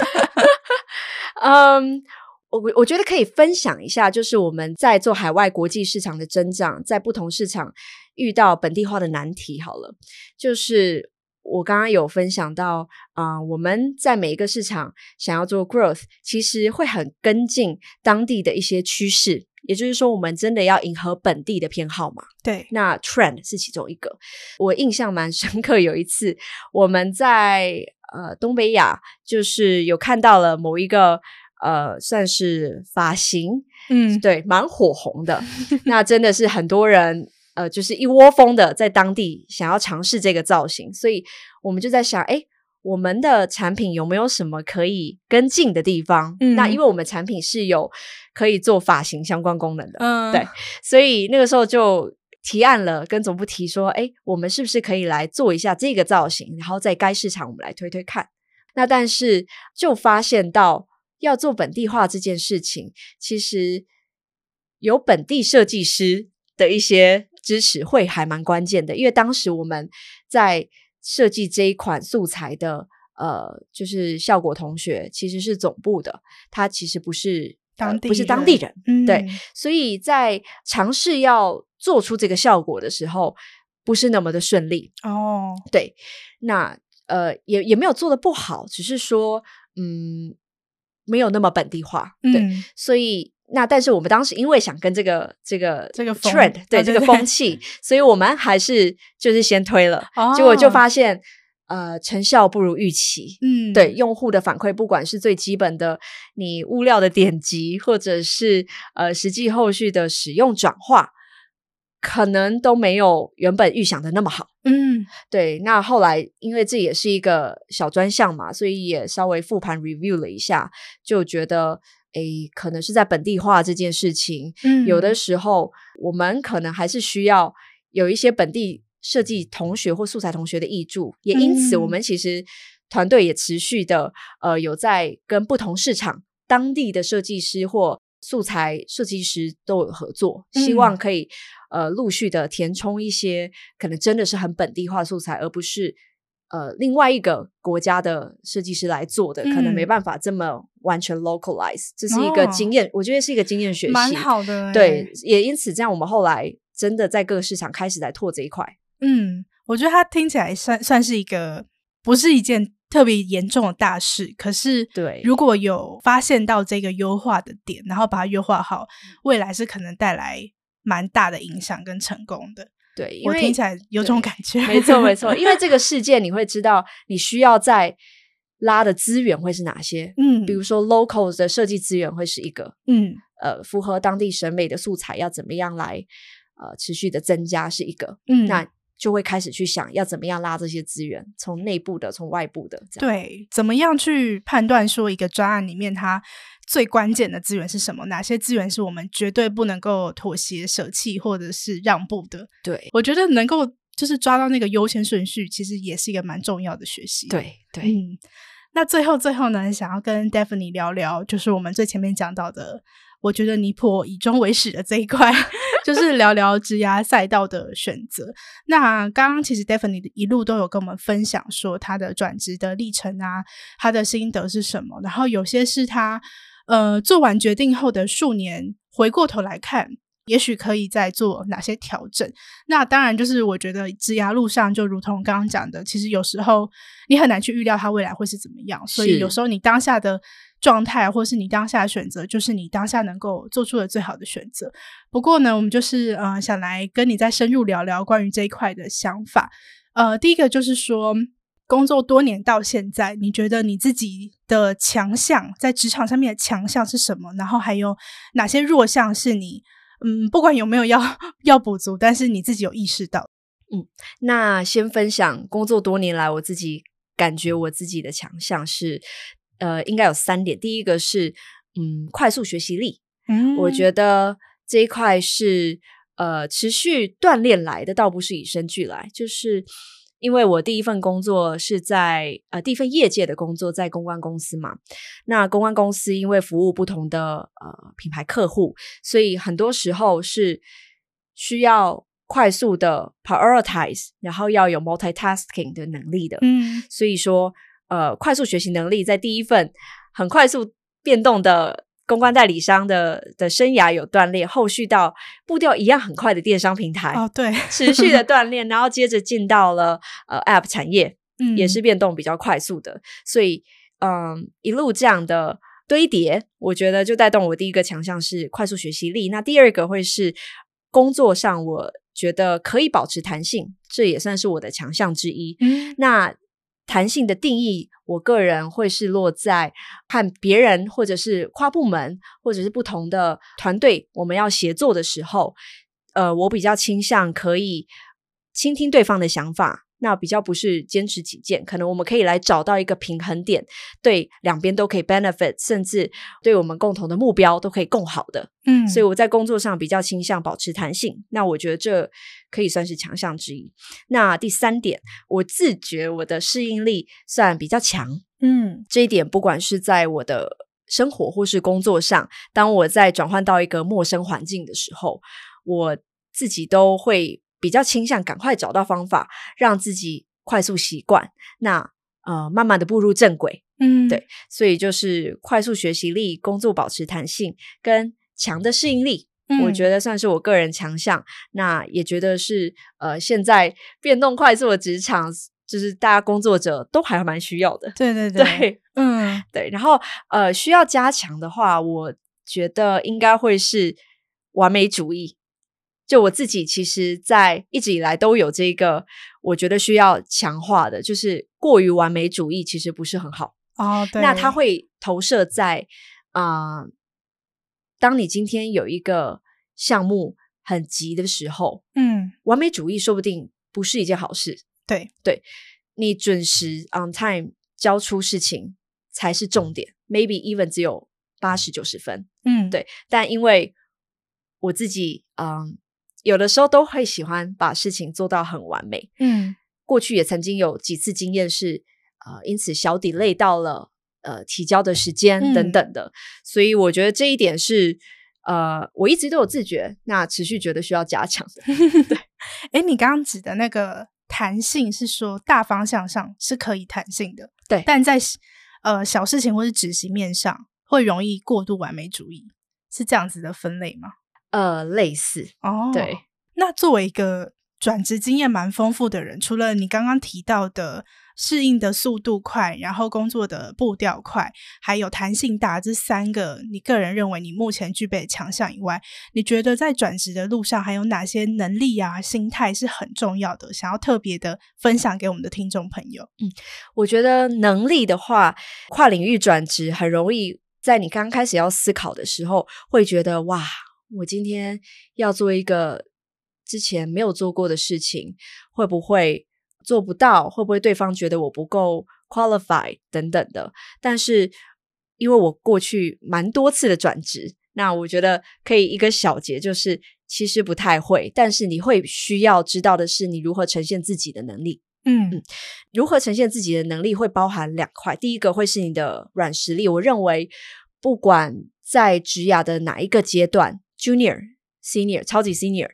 S4: 嗯。um, 我我觉得可以分享一下，就是我们在做海外国际市场的增长，在不同市场遇到本地化的难题。好了，就是我刚刚有分享到，啊、呃，我们在每一个市场想要做 growth，其实会很跟进当地的一些趋势，也就是说，我们真的要迎合本地的偏好嘛？
S3: 对，
S4: 那 trend 是其中一个。我印象蛮深刻，有一次我们在呃东北亚，就是有看到了某一个。呃，算是发型，嗯，对，蛮火红的。那真的是很多人，呃，就是一窝蜂的在当地想要尝试这个造型，所以我们就在想，诶，我们的产品有没有什么可以跟进的地方？嗯，那因为我们产品是有可以做发型相关功能的，嗯，对，所以那个时候就提案了，跟总部提说，诶，我们是不是可以来做一下这个造型，然后在该市场我们来推推看。那但是就发现到。要做本地化这件事情，其实有本地设计师的一些支持会还蛮关键的。因为当时我们在设计这一款素材的，呃，就是效果同学其实是总部的，他其实不是当地、呃、不是当地人，嗯、对，所以在尝试要做出这个效果的时候，不是那么的顺利哦。对，那呃，也也没有做的不好，只是说，嗯。没有那么本地化，对，嗯、所以那但是我们当时因为想跟这个这个这个 trend 对、啊、这个风气，所以我们还是就是先推了，哦、结果就发现呃成效不如预期，嗯，对，用户的反馈，不管是最基本的你物料的点击，或者是呃实际后续的使用转化。可能都没有原本预想的那么好，嗯，对。那后来因为这也是一个小专项嘛，所以也稍微复盘 review 了一下，就觉得，诶，可能是在本地化这件事情，嗯，有的时候我们可能还是需要有一些本地设计同学或素材同学的译助，也因此我们其实团队也持续的，呃，有在跟不同市场当地的设计师或素材设计师都有合作，希望可以。呃，陆续的填充一些可能真的是很本地化素材，而不是呃另外一个国家的设计师来做的，嗯、可能没办法这么完全 localize。这是一个经验，哦、我觉得是一个经验学习，蛮好的。对，也因此这样，我们后来真的在各个市场开始来拓这一块。
S3: 嗯，我觉得它听起来算算是一个不是一件特别严重的大事，可是对，如果有发现到这个优化的点，然后把它优化好，未来是可能带来。蛮大的影响跟成功的，
S4: 对，
S3: 我听起来有种感觉，
S4: 没错没错，因为这个事件你会知道你需要在拉的资源会是哪些，嗯，比如说 local 的设计资源会是一个，嗯，呃，符合当地审美的素材要怎么样来呃持续的增加是一个，嗯，那就会开始去想要怎么样拉这些资源，从内部的，从外部的，
S3: 对，怎么样去判断说一个专案里面它。最关键的资源是什么？哪些资源是我们绝对不能够妥协、舍弃或者是让步的？
S4: 对，
S3: 我觉得能够就是抓到那个优先顺序，其实也是一个蛮重要的学习。
S4: 对对，
S3: 嗯，那最后最后呢，想要跟 Daphne 聊聊，就是我们最前面讲到的，我觉得尼泊以终为始的这一块，就是聊聊职涯赛道的选择。那刚刚其实 Daphne 一路都有跟我们分享说他的转职的历程啊，他的心得是什么，然后有些是他。呃，做完决定后的数年，回过头来看，也许可以再做哪些调整。那当然，就是我觉得职涯路上，就如同刚刚讲的，其实有时候你很难去预料它未来会是怎么样。所以有时候你当下的状态，或是你当下的选择，就是你当下能够做出的最好的选择。不过呢，我们就是呃，想来跟你再深入聊聊关于这一块的想法。呃，第一个就是说。工作多年到现在，你觉得你自己的强项在职场上面的强项是什么？然后还有哪些弱项是你嗯，不管有没有要要补足，但是你自己有意识到？
S4: 嗯，那先分享工作多年来我自己感觉我自己的强项是呃，应该有三点。第一个是嗯，快速学习力。嗯，我觉得这一块是呃持续锻炼来的，倒不是与生俱来，就是。因为我第一份工作是在呃第一份业界的工作在公关公司嘛，那公关公司因为服务不同的呃品牌客户，所以很多时候是需要快速的 prioritize，然后要有 multitasking 的能力的。嗯，所以说呃快速学习能力在第一份很快速变动的公关代理商的的生涯有锻炼，后续到步调一样很快的电商平台
S3: 哦，对，
S4: 持续的 锻炼，然后接着进到了呃 App 产业，
S3: 嗯，
S4: 也是变动比较快速的，所以嗯，一路这样的堆叠，我觉得就带动我第一个强项是快速学习力，那第二个会是工作上，我觉得可以保持弹性，这也算是我的强项之一。
S3: 嗯，
S4: 那弹性的定义。我个人会是落在和别人，或者是跨部门，或者是不同的团队，我们要协作的时候，呃，我比较倾向可以倾听对方的想法。那比较不是坚持己见，可能我们可以来找到一个平衡点，对两边都可以 benefit，甚至对我们共同的目标都可以更好的。
S3: 嗯，
S4: 所以我在工作上比较倾向保持弹性。那我觉得这可以算是强项之一。那第三点，我自觉我的适应力算比较强。
S3: 嗯，
S4: 这一点不管是在我的生活或是工作上，当我在转换到一个陌生环境的时候，我自己都会。比较倾向赶快找到方法，让自己快速习惯，那呃慢慢的步入正轨，
S3: 嗯，
S4: 对，所以就是快速学习力、工作保持弹性跟强的适应力，
S3: 嗯，
S4: 我觉得算是我个人强项。那也觉得是呃现在变动快速的职场，就是大家工作者都还蛮需要的。
S3: 对对对，
S4: 对，
S3: 嗯，
S4: 对。然后呃需要加强的话，我觉得应该会是完美主义。就我自己，其实，在一直以来都有这个，我觉得需要强化的，就是过于完美主义，其实不是很好。
S3: 哦，对。
S4: 那它会投射在啊、呃，当你今天有一个项目很急的时候，
S3: 嗯，
S4: 完美主义说不定不是一件好事。
S3: 对，
S4: 对，你准时 on time 交出事情才是重点，maybe even 只有八十九十分。
S3: 嗯，
S4: 对。但因为我自己，嗯。有的时候都会喜欢把事情做到很完美，
S3: 嗯，
S4: 过去也曾经有几次经验是，呃，因此小 delay 到了呃提交的时间等等的，嗯，所以我觉得这一点是呃我一直都有自觉，那持续觉得需要加强的。对，
S3: 哎，你刚刚指的那个弹性是说大方向上是可以弹性的，
S4: 对，
S3: 但在呃小事情或是执行面上会容易过度完美主义，是这样子的分类吗？
S4: 呃，类似
S3: 哦，
S4: 对。
S3: 那作为一个转职经验蛮丰富的人，除了你刚刚提到的适应的速度快，然后工作的步调快，还有弹性大这三个，你个人认为你目前具备的强项以外，你觉得在转职的路上还有哪些能力啊、心态是很重要的，想要特别的分享给我们的听众朋友？
S4: 嗯，我觉得能力的话，跨领域转职很容易，在你刚开始要思考的时候，会觉得哇。我今天要做一个之前没有做过的事情，会不会做不到？会不会对方觉得我不够 qualified 等等的？但是因为我过去蛮多次的转职，那我觉得可以一个小结，就是其实不太会。但是你会需要知道的是，你如何呈现自己的能力。
S3: 嗯，
S4: 嗯，如何呈现自己的能力会包含两块，第一个会是你的软实力。我认为不管在职涯的哪一个阶段。Junior、Senior、超级 Senior，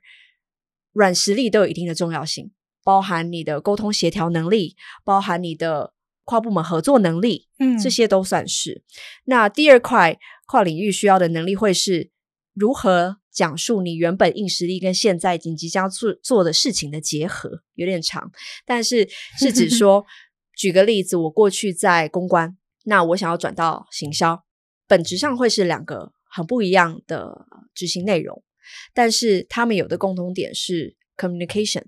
S4: 软实力都有一定的重要性，包含你的沟通协调能力，包含你的跨部门合作能力，
S3: 嗯，
S4: 这些都算是。那第二块跨领域需要的能力会是如何讲述你原本硬实力跟现在紧即将做做的事情的结合，有点长，但是是指 说，举个例子，我过去在公关，那我想要转到行销，本质上会是两个。很不一样的执行内容，但是他们有的共同点是 communication。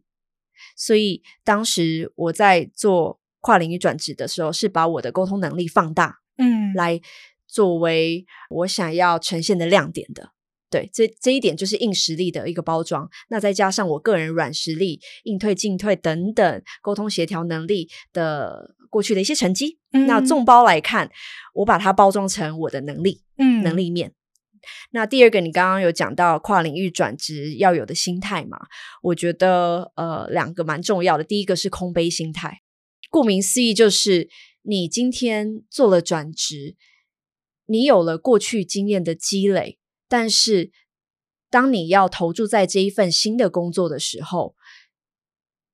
S4: 所以当时我在做跨领域转职的时候，是把我的沟通能力放大，
S3: 嗯，
S4: 来作为我想要呈现的亮点的。对，这这一点就是硬实力的一个包装。那再加上我个人软实力、应退进退等等沟通协调能力的过去的一些成绩，
S3: 嗯，
S4: 那众包来看，我把它包装成我的能力，
S3: 嗯，
S4: 能力面。那第二个，你刚刚有讲到跨领域转职要有的心态嘛？我觉得呃，两个蛮重要的。第一个是空杯心态，顾名思义就是你今天做了转职，你有了过去经验的积累，但是当你要投注在这一份新的工作的时候，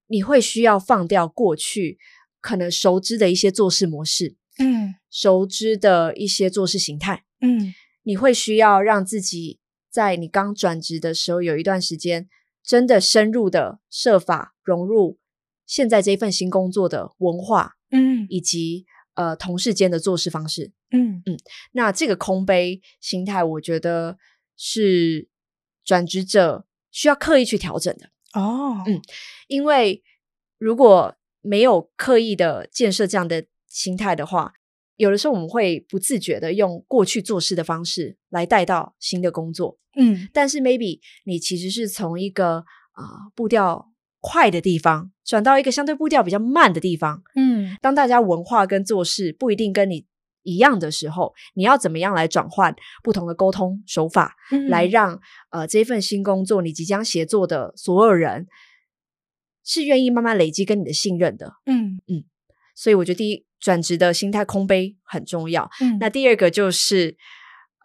S4: 你会需要放掉过去可能熟知的一些做事模式，
S3: 嗯，
S4: 熟知的一些做事形态，
S3: 嗯。
S4: 你会需要让自己在你刚转职的时候有一段时间，真的深入的设法融入现在这份新工作的文化，
S3: 嗯，
S4: 以及呃同事间的做事方式，
S3: 嗯
S4: 嗯。那这个空杯心态，我觉得是转职者需要刻意去调整的。
S3: 哦，
S4: 嗯，因为如果没有刻意的建设这样的心态的话，有的时候我们会不自觉的用过去做事的方式来带到新的工作，
S3: 嗯，
S4: 但是 maybe 你其实是从一个啊、呃、步调快的地方转到一个相对步调比较慢的地方，
S3: 嗯，
S4: 当大家文化跟做事不一定跟你一样的时候，你要怎么样来转换不同的沟通手法，
S3: 嗯、
S4: 来让呃这份新工作你即将协作的所有人是愿意慢慢累积跟你的信任的，
S3: 嗯。
S4: 嗯，所以我觉得第一转职的心态空杯很重要，
S3: 嗯，
S4: 那第二个就是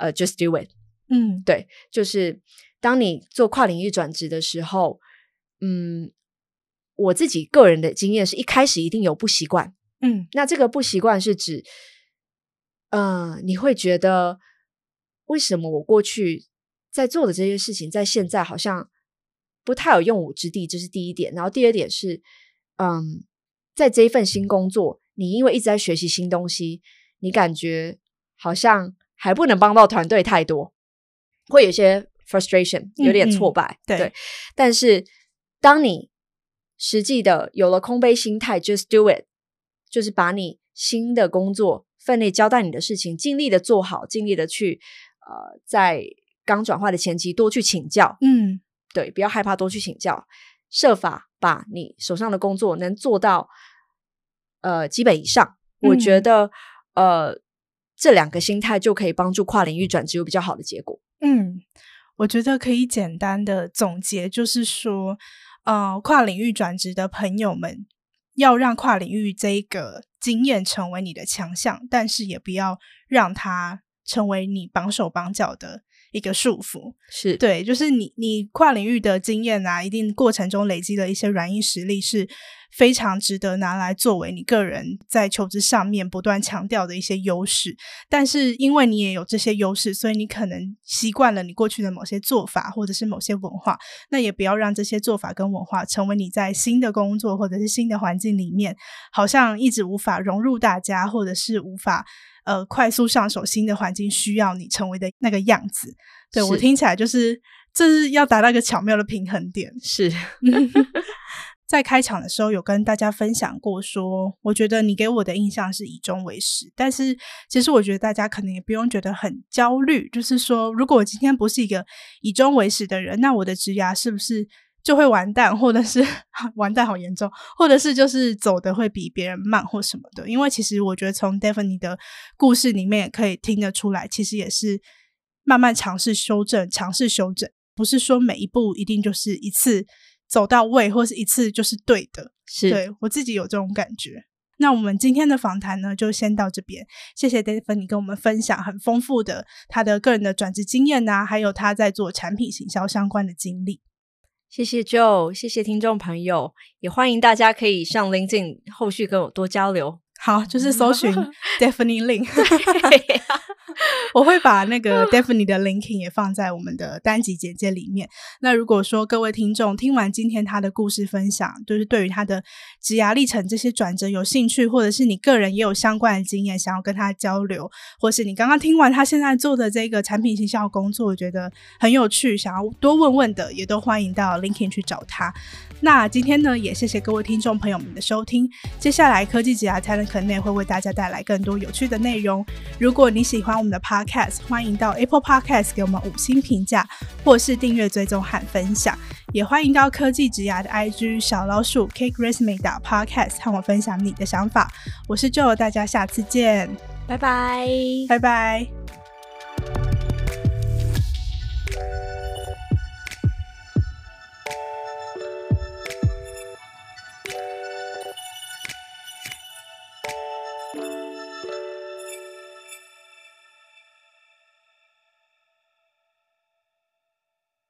S4: 呃 just do it，
S3: 嗯，
S4: 对，就是当你做跨领域转职的时候，嗯，我自己个人的经验是一开始一定有不习惯，
S3: 嗯，
S4: 那这个不习惯是指。嗯、呃，你会觉得为什么我过去在做的这些事情，在现在好像不太有用武之地？这是第一点。然后第二点是，嗯，在这一份新工作，你因为一直在学习新东西，你感觉好像还不能帮到团队太多，会有些 frustration，有点挫败。
S3: 嗯嗯、对，
S4: 对，但是当你实际的有了空杯心态，just do it，就是把你新的工作。分内交代你的事情，尽力的做好，尽力的去，呃，在刚转化的前期多去请教，
S3: 嗯，
S4: 对，不要害怕多去请教，设法把你手上的工作能做到，呃，基本以上。嗯、我觉得，呃，这两个心态就可以帮助跨领域转职有比较好的结果。
S3: 嗯，我觉得可以简单的总结，就是说，呃，跨领域转职的朋友们。要让跨领域这一个经验成为你的强项，但是也不要让它成为你绑手绑脚的一个束缚。
S4: 是
S3: 对，就是你你跨领域的经验啊，一定过程中累积的一些软硬实力，是非常值得拿来作为你个人在求职上面不断强调的一些优势。但是因为你也有这些优势，所以你可能习惯了你过去的某些做法或者是某些文化，那也不要让这些做法跟文化成为你在新的工作或者是新的环境里面，好像一直无法融入大家，或者是无法呃快速上手新的环境需要你成为的那个样子。对，我听起来就是这是要达到一个巧妙的平衡点。
S4: 是。
S3: 在开场的时候有跟大家分享过说，说我觉得你给我的印象是以终为始，但是其实我觉得大家可能也不用觉得很焦虑，就是说，如果我今天不是一个以终为始的人，那我的职涯是不是就会完蛋，或者是 完蛋好严重，或者是就是走的会比别人慢或什么的？因为其实我觉得从 Daphne 的故事里面也可以听得出来，其实也是慢慢尝试修正，尝试修正，不是说每一步一定就是一次。走到位，或是一次就是对的，
S4: 是
S3: 对我自己有这种感觉。那我们今天的访谈呢，就先到这边。谢谢 Daphne 跟我们分享很丰富的他的个人的转职经验呐、啊，还有他在做产品行销相关的经历。
S4: 谢谢 Joe，谢谢听众朋友，也欢迎大家可以上 LinkedIn 后续跟我多交流。
S3: 好，就是搜寻 Daphne Lin。我会把那个 Daphne 的 linking 也放在我们的单集简介里面。那如果说各位听众听完今天他的故事分享，就是对于他的职涯历程这些转折有兴趣，或者是你个人也有相关的经验想要跟他交流，或是你刚刚听完他现在做的这个产品行销工作，我觉得很有趣，想要多问问的，也都欢迎到 linking 去找他。那今天呢，也谢谢各位听众朋友们的收听。接下来科技职涯才能可内会为大家带来更多有趣的内容。如果你喜欢们的 Podcast，欢迎到 Apple Podcast 给我们五星评价，或是订阅、追踪和分享。也欢迎到科技职涯的 IG 小老鼠 Cake Resume 打 Podcast 和我分享你的想法。我是 Joe，大家下次见，
S4: 拜拜，
S3: 拜拜。